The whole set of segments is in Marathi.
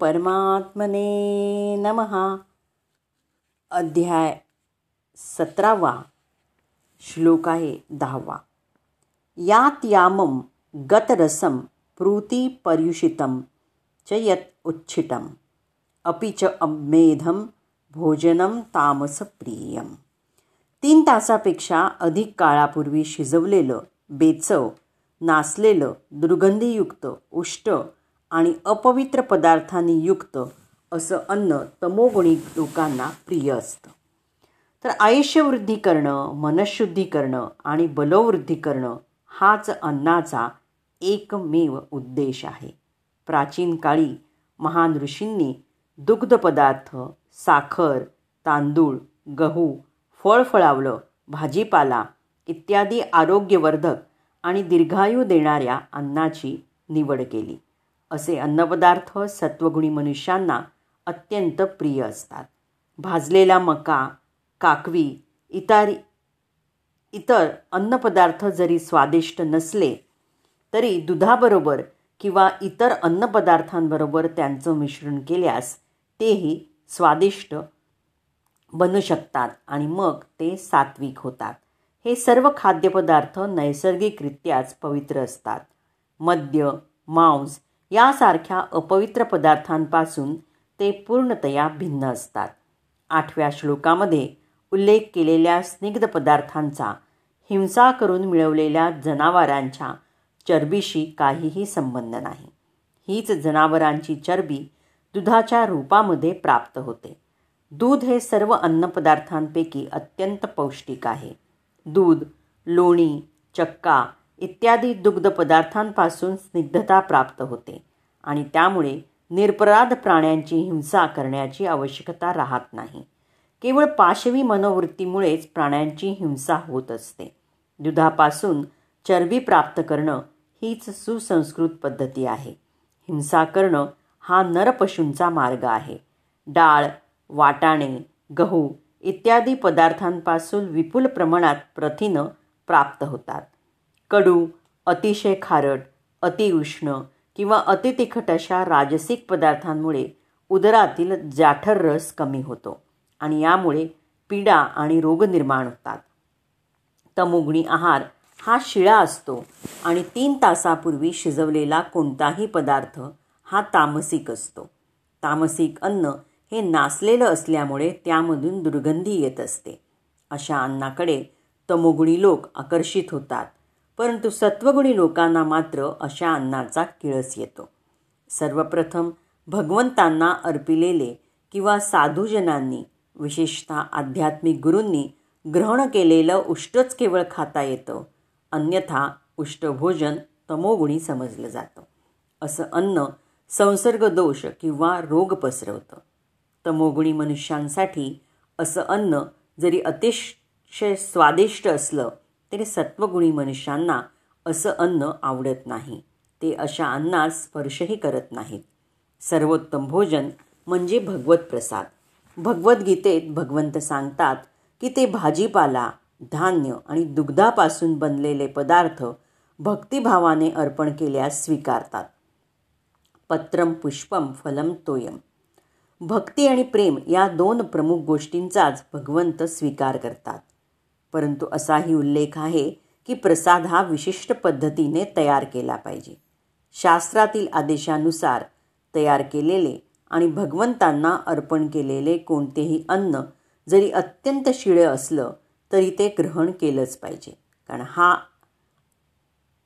परमात्मने नमः. अध्याय सतरावा. श्लोक आहे दहावा. यात यामं गतरसं प्रूतिपर्युषितं च यत् उच्छिटम अपि च अमेधं भोजनं तामसप्रियं. तीन तासापेक्षा अधिक काळापूर्वी शिजवलेलं बेचव नासलेलं दुर्गंधीयुक्त उष्ट आणि अपवित्र पदार्थांनी युक्त असं अन्न तमोगुणी लोकांना प्रिय असतं. तर आयुष्यवृद्धी करणं मनशुद्धी करणं आणि बलोवृद्धी करणं हाच अन्नाचा एकमेव उद्देश आहे. प्राचीन काळी महान ऋषींनी दुग्धपदार्थ साखर तांदूळ गहू फळफळावलं भाजीपाला इत्यादी आरोग्यवर्धक आणि दीर्घायू देणाऱ्या अन्नाची निवड केली. असे अन्नपदार्थ सत्वगुणी मनुष्यांना अत्यंत प्रिय असतात. भाजलेला मका काकवी इतर इतर अन्नपदार्थ जरी स्वादिष्ट नसले तरी दुधाबरोबर किंवा इतर अन्नपदार्थांबरोबर त्यांचं मिश्रण केल्यास तेही स्वादिष्ट बनू शकतात आणि मग ते सात्विक होतात. हे सर्व खाद्यपदार्थ नैसर्गिकरित्याच पवित्र असतात. मद्य मांस यासारख्या अपवित्र पदार्थांपासून ते पूर्णतया भिन्न असतात. आठव्या श्लोकामध्ये उल्लेख केलेल्या स्निग्ध पदार्थांचा हिंसा करून मिळवलेल्या जनावरांच्या चरबीशी काहीही संबंध नाही. हीच जनावरांची चरबी दुधाच्या रूपामध्ये प्राप्त होते. दूध हे सर्व अन्नपदार्थांपैकी अत्यंत पौष्टिक आहे. दूध लोणी चक्का इत्यादी दुग्ध पदार्थांपासून स्निग्धता प्राप्त होते आणि त्यामुळे निरपराध प्राण्यांची हिंसा करण्याची आवश्यकता राहत नाही. केवळ पाशवी मनोवृत्तीमुळेच प्राण्यांची हिंसा होत असते. दुधापासून चरबी प्राप्त करणं हीच सुसंस्कृत पद्धती आहे. हिंसा करणं हा नरपशूंचा मार्ग आहे. डाळ वाटाणे गहू इत्यादी पदार्थांपासून विपुल प्रमाणात प्रथिनं प्राप्त होतात. कडू अतिशय खारट अतिउष्ण किंवा अतितिखट अशा राजसिक पदार्थांमुळे उदरातील जाठर रस कमी होतो आणि यामुळे पीडा आणि रोग निर्माण होतात. तमुगणी आहार हा शिळा असतो आणि तीन तासापूर्वी शिजवलेला कोणताही पदार्थ हा तामसिक असतो. तामसिक अन्न हे नासलेलं असल्यामुळे त्यामधून दुर्गंधी येत असते. अशा अन्नाकडे तमोगुणी लोक आकर्षित होतात. परंतु सत्वगुणी लोकांना मात्र अशा अन्नाचा किळस येतो. सर्वप्रथम भगवंतांना अर्पिलेले किंवा साधूजनांनी विशेषतः आध्यात्मिक गुरूंनी ग्रहण केलेलं उष्टच केवळ खाता येतं. अन्यथा उष्टभोजन तमोगुणी समजलं जातं. असं अन्न संसर्ग दोष किंवा रोग पसरवतं. तमोगुणी मनुष्यांसाठी असं अन्न जरी अतिशय स्वादिष्ट असलं तरी सत्वगुणी मनुष्यांना असं अन्न आवडत नाही. ते अशा अन्नास स्पर्शही करत नाहीत. सर्वोत्तम भोजन म्हणजे भगवत प्रसाद. भगवद्गीतेत भगवंत सांगतात की ते भाजीपाला धान्य आणि दुग्धापासून बनलेले पदार्थ भक्तिभावाने अर्पण केल्यास स्वीकारतात. पत्रम पुष्पम फलम तोयम. भक्ती आणि प्रेम या दोन प्रमुख गोष्टींचाच भगवंत स्वीकार करतात. परंतु असाही उल्लेख आहे की प्रसाद हा विशिष्ट पद्धतीने तयार केला पाहिजे. शास्त्रातील आदेशानुसार तयार केलेले आणि भगवंतांना अर्पण केलेले कोणतेही अन्न जरी अत्यंत शिळे असलं तरी ते ग्रहण केलंच पाहिजे. कारण हा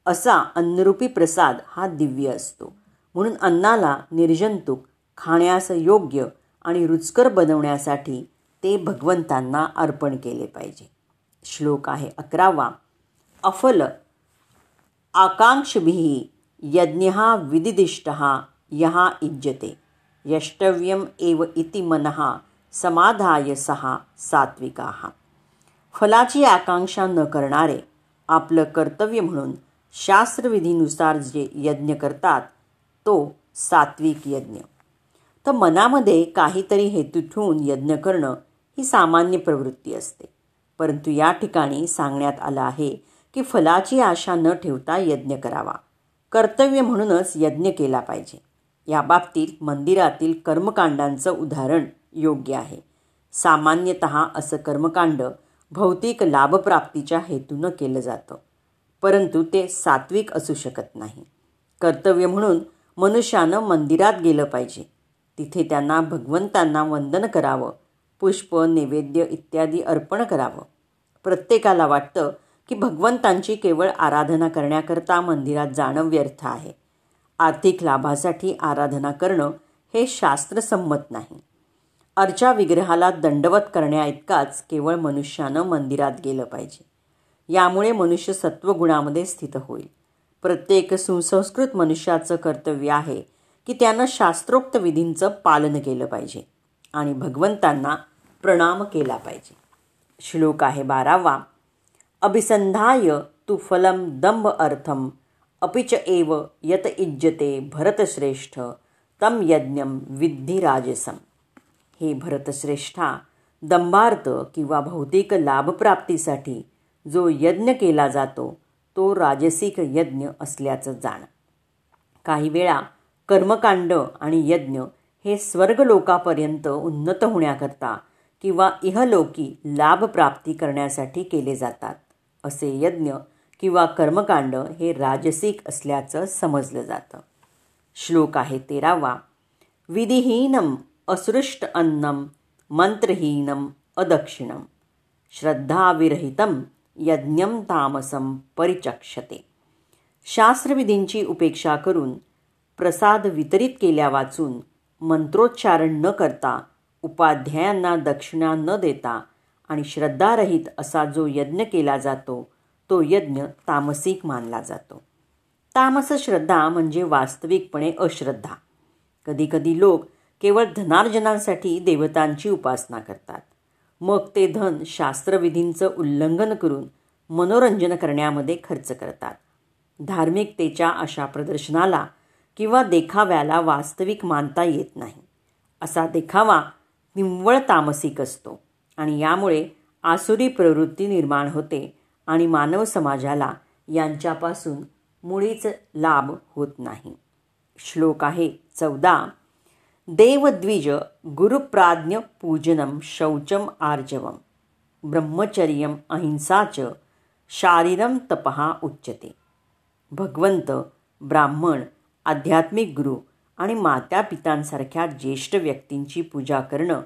असा अन्नरूपी प्रसाद हा दिव्य असतो. म्हणून अन्नाला निर्जंतुक खाण्यास योग्य आणि रुचकर बनवण्यासाठी ते भगवंतांना अर्पण केले पाहिजे. श्लोक आहे अकरावा. अफल आकांक्षभी यज्ञ विदिदिष्ट यहा इज्जते यष्टव्यम एव इति मनः समाधाय सहा सात्विका। फलाची आकांक्षा न करणारे आपलं कर्तव्य म्हणून शास्त्रविधीनुसार जे यज्ञ करतात तो सात्विक यज्ञ. तर मनामध्ये काहीतरी हेतू ठेवून यज्ञ करणं ही सामान्य प्रवृत्ती असते. परंतु या ठिकाणी सांगण्यात आलं आहे की फलाची आशा न ठेवता यज्ञ करावा. कर्तव्य म्हणूनच यज्ञ केला पाहिजे. या बाबतीत मंदिरातील कर्मकांडांचं उदाहरण योग्य आहे. सामान्यतः असं कर्मकांड भौतिक लाभप्राप्तीच्या हेतूनं केलं जातं. परंतु ते सात्विक असू शकत नाही. कर्तव्य म्हणून मनुष्यानं मंदिरात गेलं पाहिजे. तिथे त्यांना भगवंतांना वंदन करावं पुष्प नैवेद्य इत्यादी अर्पण करावं. प्रत्येकाला वाटतं की भगवंतांची केवळ आराधना करण्याकरता मंदिरात जाणं व्यर्थ आहे. आर्थिक लाभासाठी आराधना करणं हे शास्त्रसंमत नाही. अर्चा विग्रहाला दंडवत करण्याइतकाच केवळ मनुष्यानं मंदिरात गेलं पाहिजे. यामुळे मनुष्य सत्वगुणामध्ये स्थित होईल. प्रत्येक सुसंस्कृत मनुष्याचं कर्तव्य आहे की त्यानं शास्त्रोक्त विधींचं पालन केलं पाहिजे आणि भगवंतांना प्रणाम केला पाहिजे. श्लोक आहे बारावा. अभिसंधाय तू फलम दंभ अर्थम अपिच एव यत इज्जते भरतश्रेष्ठ तम यज्ञम विद्धिराजसम हे भरतश्रेष्ठा दंभार्थ किंवा भौतिक लाभप्राप्तीसाठी जो यज्ञ केला जातो तो राजसिक यज्ञ असल्याचं जाण. काही वेळा कर्मकांड आणि यज्ञ हे स्वर्गलोकापर्यंत उन्नत होण्याकरता किंवा इहलोकी लाभप्राप्ती करण्यासाठी केले जातात असे यज्ञ किंवा कर्मकांड हे राजसिक असल्याचं समजलं जातं. श्लोक आहे तेरावा. विधिहीनम असृष्ट अन्नम मंत्रहीनम अदक्षिणम श्रद्धाविरहितम यज्ञम तामसम परिचक्षते. शास्त्रविधींची उपेक्षा करून प्रसाद वितरित केल्या वाचून मंत्रोच्चारण न करता उपाध्यायांना दक्षिणा न देता आणि श्रद्धारहित असा जो यज्ञ केला जातो तो यज्ञ तामसिक मानला जातो. तामस श्रद्धा म्हणजे वास्तविकपणे अश्रद्धा. कधीकधी लोक केवळ धनार्जनासाठी देवतांची उपासना करतात. मग ते धन शास्त्रविधींचं उल्लंघन करून मनोरंजन करण्यामध्ये खर्च करतात. धार्मिकतेच्या अशा प्रदर्शनाला किंवा देखाव्याला वास्तविक मानता येत नाही. असा देखावा निव्वळ तामसिक असतो आणि यामुळे आसुरी प्रवृत्ती निर्माण होते आणि मानव समाजाला यांच्यापासून मुळीच लाभ होत नाही. श्लोक आहे चौदा. देवद्विज गुरुप्राज्ञ पूजनम शौचम आर्जवम ब्रह्मचर्यम अहिंसा च शारीरम तपहा उच्चते भगवंत ब्राह्मण आध्यात्मिक गुरु आणि मात्या पितांसारख्या ज्येष्ठ व्यक्तींची पूजा करणं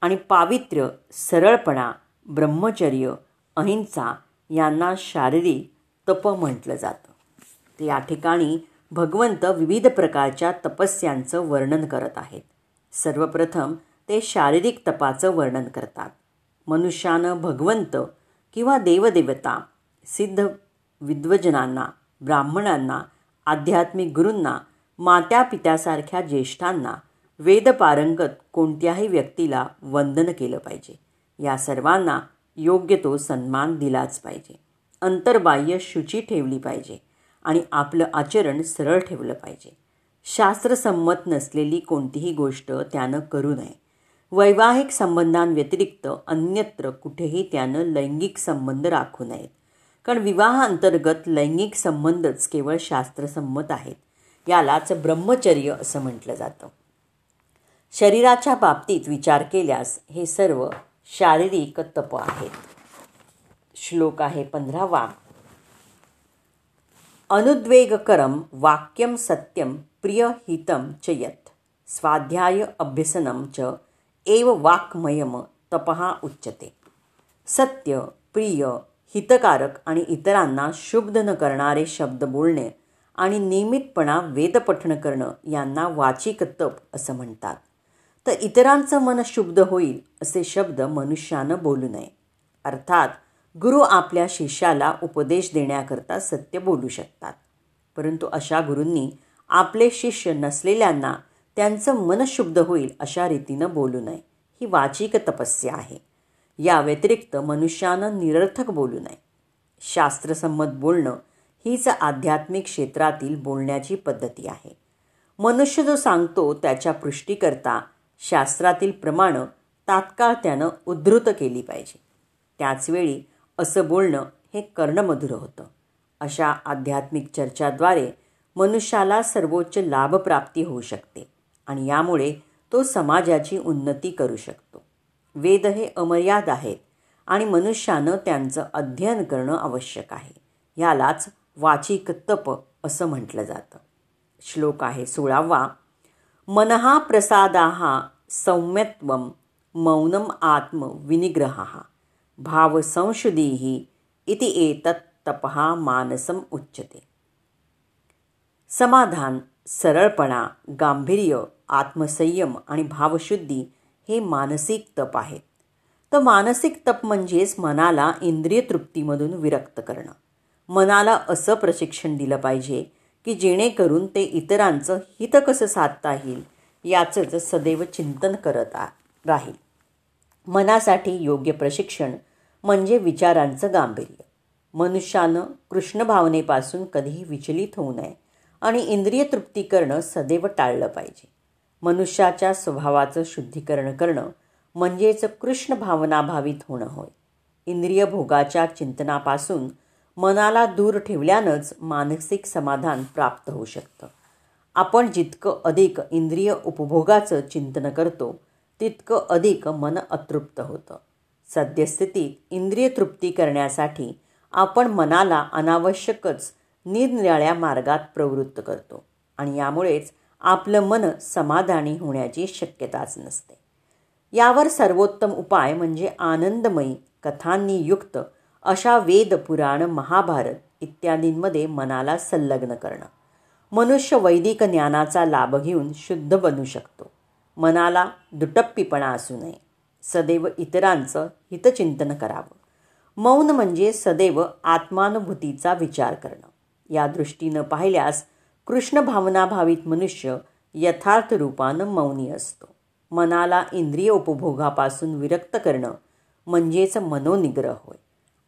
आणि पावित्र्य सरळपणा ब्रह्मचर्य अहिंसा यांना शारीरिक तप म्हटलं जातं. ते या ठिकाणी भगवंत विविध प्रकारच्या तपस्यांचं वर्णन करत आहेत. सर्वप्रथम ते शारीरिक तपाचं वर्णन करतात. मनुष्यानं भगवंत किंवा देवदेवता सिद्ध विद्वजनांना ब्राह्मणांना आध्यात्मिक गुरूंना मात्या पित्यासारख्या ज्येष्ठांना वेदपारंगत कोणत्याही व्यक्तीला वंदन केलं पाहिजे. या सर्वांना योग्य तो सन्मान दिलाच पाहिजे. अंतर्बाह्य शुची ठेवली पाहिजे आणि आपलं आचरण सरळ ठेवलं पाहिजे. शास्त्रसंमत नसलेली कोणतीही गोष्ट त्यानं करू नये. वैवाहिक संबंधांव्यतिरिक्त अन्यत्र कुठेही त्यानं लैंगिक संबंध राखू नयेत. कारण विवाहांतर्गत लैंगिक संबंधच केवळ शास्त्रसंमत आहेत. यालाच ब्रह्मचर्य असं म्हटलं जातं. शरीराच्या बाबतीत विचार केल्यास हे सर्व शारीरिक तप आहेत. श्लोक आहे पंधरावा. अनुद्वेगकरं वाक्यं सत्यं प्रियहितं च यत्. स्वाध्याय अभ्यसनं च एव वाक्मयम तपः उच्यते. सत्य प्रिय हितकारक आणि इतरांना शुद्ध न करणारे शब्द बोलणे आणि नियमितपणा वेदपठण करणं यांना वाचिक तप असं म्हणतात. तर इतरांचं मन शुद्ध होईल असे शब्द मनुष्यानं बोलू नये. अर्थात गुरु आपल्या शिष्याला उपदेश देण्याकरता सत्य बोलू शकतात. परंतु अशा गुरूंनी आपले शिष्य नसलेल्यांना त्यांचं मन शुद्ध होईल अशा रीतीनं बोलू नये. ही वाचिक तपस्या आहे. या व्यतिरिक्त मनुष्यानं निरर्थक बोलू नये. शास्त्रसंमत बोलणं हीच आध्यात्मिक क्षेत्रातील बोलण्याची पद्धती आहे. मनुष्य जो सांगतो त्याच्या पृष्टीकरता शास्त्रातील प्रमाणं तात्काळ त्यानं उद्धृत केली पाहिजे. त्याचवेळी असं बोलणं हे कर्णमधुर होतं. अशा आध्यात्मिक चर्चाद्वारे मनुष्याला सर्वोच्च लाभप्राप्ती होऊ शकते आणि यामुळे तो समाजाची उन्नती करू शकतो. वेद हे अमर्याद आहेत आणि मनुष्यानं त्यांचं अध्ययन करणं आवश्यक आहे. ह्यालाच वाचिक तप असं म्हटलं जातं. श्लोक आहे सोळावा. मनहा प्रसादाहा सौम्यत्व मौनम आत्म विनिग्रह भावसंशुदीही इति एतत् तपहा मानसम उच्चते समाधान सरळपणा गांभीर्य आत्मसंयम आणि भावशुद्धी हे मानसिक तप आहेत. तर मानसिक तप म्हणजेच मनाला इंद्रिय तृप्तीमधून विरक्त करणं. मनाला असं प्रशिक्षण दिलं पाहिजे की जेणेकरून ते इतरांचं हित कसं साधता येईल याचंच सदैव चिंतन करत राहील. मनासाठी योग्य प्रशिक्षण म्हणजे विचारांचं गांभीर्य. मनुष्यानं कृष्णभावनेपासून कधीही विचलित होऊ नये आणि इंद्रिय तृप्ती करणं सदैव टाळलं पाहिजे. मनुष्याच्या स्वभावाचं शुद्धीकरण करणं म्हणजेच कृष्ण भावनाभावित होणं होय. इंद्रिय भोगाच्या चिंतनापासून मनाला दूर ठेवल्यानंच मानसिक समाधान प्राप्त होऊ शकतं. आपण जितकं अधिक इंद्रिय उपभोगाचं चिंतन करतो तितकं अधिक मन अतृप्त होतं. सद्यस्थितीत इंद्रिय तृप्ती करण्यासाठी आपण मनाला अनावश्यकच निरनिराळ्या मार्गात प्रवृत्त करतो आणि यामुळेच आपलं मन समाधानी होण्याची शक्यताच नसते. यावर सर्वोत्तम उपाय म्हणजे आनंदमयी कथांनी युक्त अशा वेद पुराण महाभारत इत्यादींमध्ये मनाला संलग्न करणं. मनुष्य वैदिक ज्ञानाचा लाभ घेऊन शुद्ध बनू शकतो. मनाला दुटप्पीपणा असू नये. सदैव इतरांचं हितचिंतन करावं. मौन म्हणजे सदैव आत्मानुभूतीचा विचार करणं. या दृष्टीनं पाहिल्यास कृष्ण भावनाभावित मनुष्य यथार्थ रूपानं मौनी असतो. मनाला इंद्रिय उपभोगापासून विरक्त करणं म्हणजेच मनोनिग्रह होय.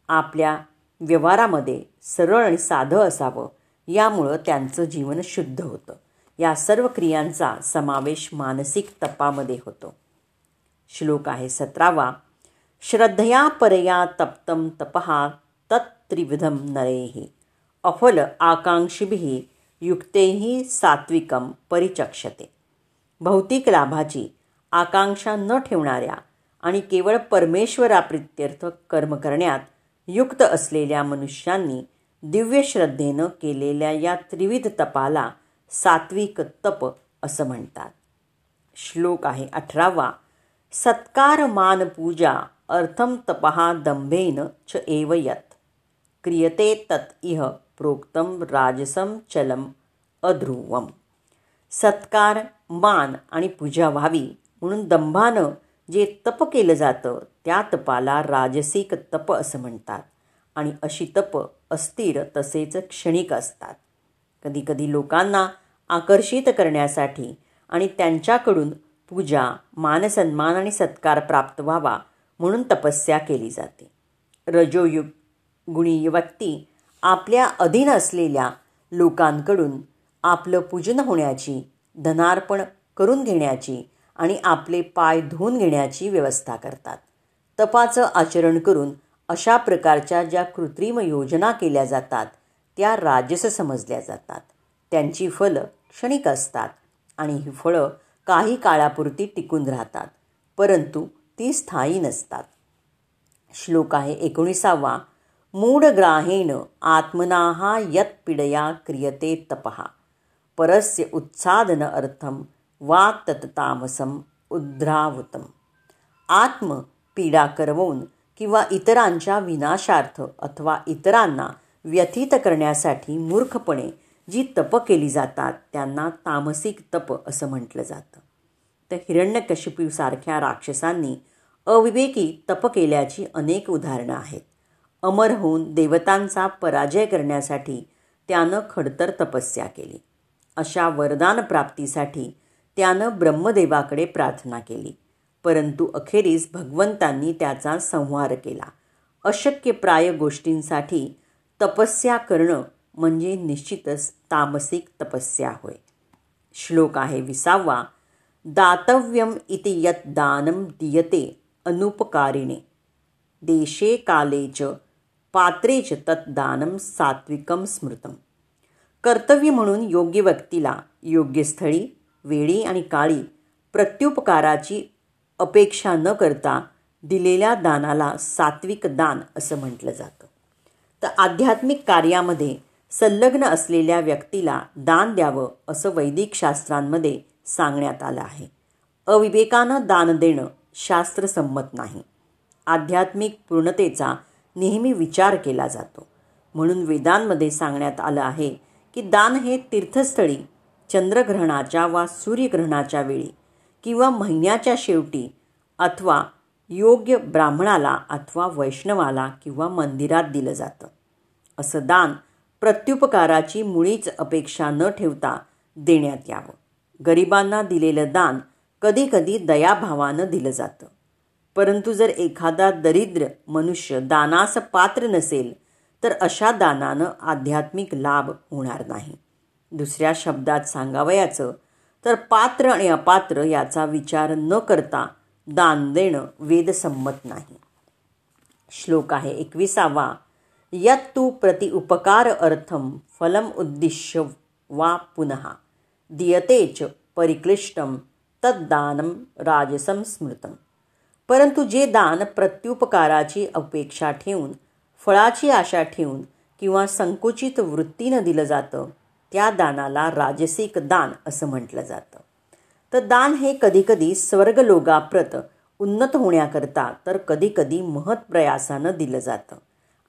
आपल्या व्यवहारामध्ये सरळ आणि साधं असावं यामुळं त्यांचं जीवन शुद्ध होतं. या सर्व क्रियांचा समावेश मानसिक तपामध्ये होतो. श्लोक आहे सतरावा. श्रद्धया परया तप्तम तपहा तत्त्रिविधम नरेही. अफल आकांक्षिभिः युक्तेही सात्विकम परिचक्षते. भौतिक लाभाची आकांक्षा न ठेवणाऱ्या आणि केवळ परमेश्वराप्रित्यर्थ कर्म करण्यात युक्त असलेल्या मनुष्यांनी दिव्य श्रद्धेनं केलेल्या या त्रिविध तपाला सात्विक तप असं म्हणतात. श्लोक आहे अठरावा. सत्कार मान पूजा अर्थम तपहा दंभेन च एव यत. क्रियते तत् इह प्रोक्तम राजसम चलम अध्रुवम. सत्कार मान आणि पूजा व्हावी म्हणून दंभानं जे तप केलं जातं त्या तपाला राजसिक तप असं म्हणतात. आणि अशी तप अस्थिर तसेच क्षणिक असतात. कधीकधी लोकांना आकर्षित करण्यासाठी आणि त्यांच्याकडून पूजा मानसन्मान आणि सत्कार प्राप्त व्हावा म्हणून तपस्या केली जाते. रजोयुग गुणी व्यक्ती आपल्या अधीन असलेल्या लोकांकडून आपलं पूजन होण्याची धनार्पण करून घेण्याची आणि आपले पाय धुवून घेण्याची व्यवस्था करतात. तपाचं आचरण करून अशा प्रकारच्या ज्या कृत्रिम योजना केल्या जातात त्या राजस समजल्या जातात. त्यांची फलं क्षणिक असतात आणि ही फळं काही काळापुरती टिकून राहतात परंतु ती स्थायी नसतात. श्लोक आहे एकोणीसावा. मूढग्राहेण आत्मनाहा यत्पिडया क्रियते तपहा परस्य उत्सादन अर्थम वा तत्तामसम उद्रावतम आत्म पीडा करवून किंवा इतरांच्या विनाशार्थ अथवा इतरांना व्यथित करण्यासाठी मूर्खपणे जी तप केली जातात त्यांना तामसिक तप असं म्हटलं जातं. तर हिरण्यकशिपूसारख्या राक्षसांनी अविवेकी तप केल्याची अनेक उदाहरणं आहेत. अमर होऊन देवतांचा पराजय करण्यासाठी त्यानं खडतर तपस्या केली. अशा वरदान प्राप्तीसाठी त्यानं ब्रह्मदेवाकडे प्रार्थना केली. परंतु अखेरीस भगवंतांनी त्याचा संहार केला. अशक्य प्राय गोष्टींसाठी तपस्या करणं म्हणजे निश्चितच तामसिक तपस्या होय. श्लोक आहे विसावा दातव्यम इति यत दानम दीयते अनुपकारिणे. देशे काले च पात्रे च तत् दानम सात्विकम स्मृतम. कर्तव्य म्हणून योग्य व्यक्तीला योग्य स्थळी वेळी आणि काळी प्रत्युपकाराची अपेक्षा न करता दिलेल्या दानाला सात्विक दान असं म्हटलं जातं. तर आध्यात्मिक कार्यामध्ये संलग्न असलेल्या व्यक्तीला दान द्यावं असं वैदिक शास्त्रांमध्ये सांगण्यात आलं आहे. अविवेकानं दान देणं शास्त्रसंमत नाही. आध्यात्मिक पूर्णतेचा नेहमी विचार केला जातो. म्हणून वेदांमध्ये सांगण्यात आलं आहे की दान हे तीर्थस्थळी चंद्रग्रहणाच्या वा सूर्यग्रहणाच्या वेळी किंवा महिन्याच्या शेवटी अथवा योग्य ब्राह्मणाला अथवा वैष्णवाला किंवा मंदिरात दिलं जातं. असं दान प्रत्युपकाराची मुळीच अपेक्षा न ठेवता देण्यात यावं. गरिबांना दिलेलं दान कधीकधी दयाभावानं दिलं जातं. परंतु जर एखादा दरिद्र मनुष्य दानास पात्र नसेल तर अशा दानानं आध्यात्मिक लाभ होणार नाही. दुसऱ्या शब्दात सांगावयाचं तर पात्र आणि अपात्र याचा विचार न करता दान देणं वेदसंमत नाही. श्लोक आहे एकविसावा. यत तू प्रति उपकार अर्थम फलम उद्दिश्य वा पुनः. दियतेच परिक्लिष्टम तद्दानम राजसं स्मृतम. परंतु जे दान प्रत्युपकाराची अपेक्षा ठेवून फळाची आशा ठेवून किंवा संकुचित वृत्तीनं दिलं जातं त्या दानाला राजसिक दान असं म्हटलं जातं. तर दान हे कधीकधी स्वर्गलोगाप्रत उन्नत होण्याकरता तर कधीकधी महत्प्रयासानं दिलं जातं.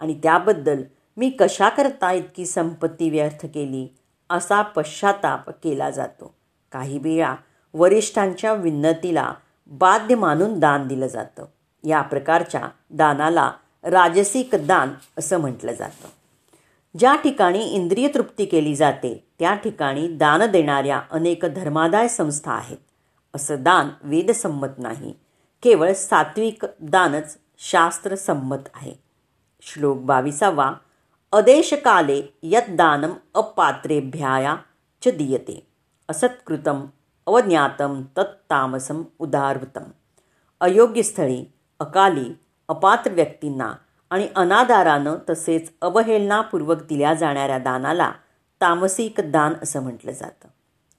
आणि त्याबद्दल मी कशाकरता इतकी संपत्ती व्यर्थ केली असा पश्चाताप केला जातो. काही वेळा वरिष्ठांच्या विन्नतीला बाध्य मानून दान दिलं जातं. या प्रकारच्या दानाला राजसिक दान असं म्हटलं जातं. ज्या ठिकाणी इंद्रिय तृप्ती केली जाते त्या ठिकाणी दान देणाऱ्या अनेक धर्मादाय संस्था आहेत. असं दान वेदसंमत नाही. केवळ सात्विक दानच शास्त्रसंमत आहे. श्लोक बावीसावा अदेशकाले यत दानम अपात्रेभ्याया च दीयते. असत्कृतम अवज्ञातम तत्तामसम उदारवतम. अयोग्य स्थळी अकाली अपात्र व्यक्तींना आणि अनादारानं तसेच अवहेलनापूर्वक दिल्या जाणाऱ्या दानाला तामसिक दान असं म्हटलं जातं.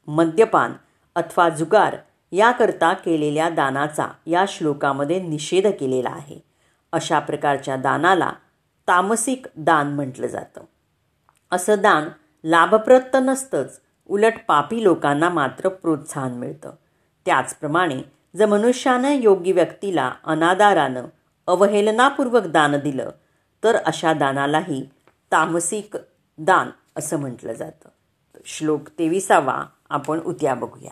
मद्यपान अथवा जुगार याकरता केलेल्या दानाचा या श्लोकामध्ये निषेध केलेला आहे. अशा प्रकारच्या दानाला तामसिक दान म्हटलं जातं. असं दान लाभप्रद तर नसतंच उलट पापी लोकांना मात्र प्रोत्साहन मिळतं. त्याचप्रमाणे जर मनुष्यानं योग्य व्यक्तीला अनादारानं अवहेलनापूर्वक दान दिलं तर अशा दानालाही तामसिक दान असं म्हटलं जातं. श्लोक तेविसावा आपण उद्या बघूया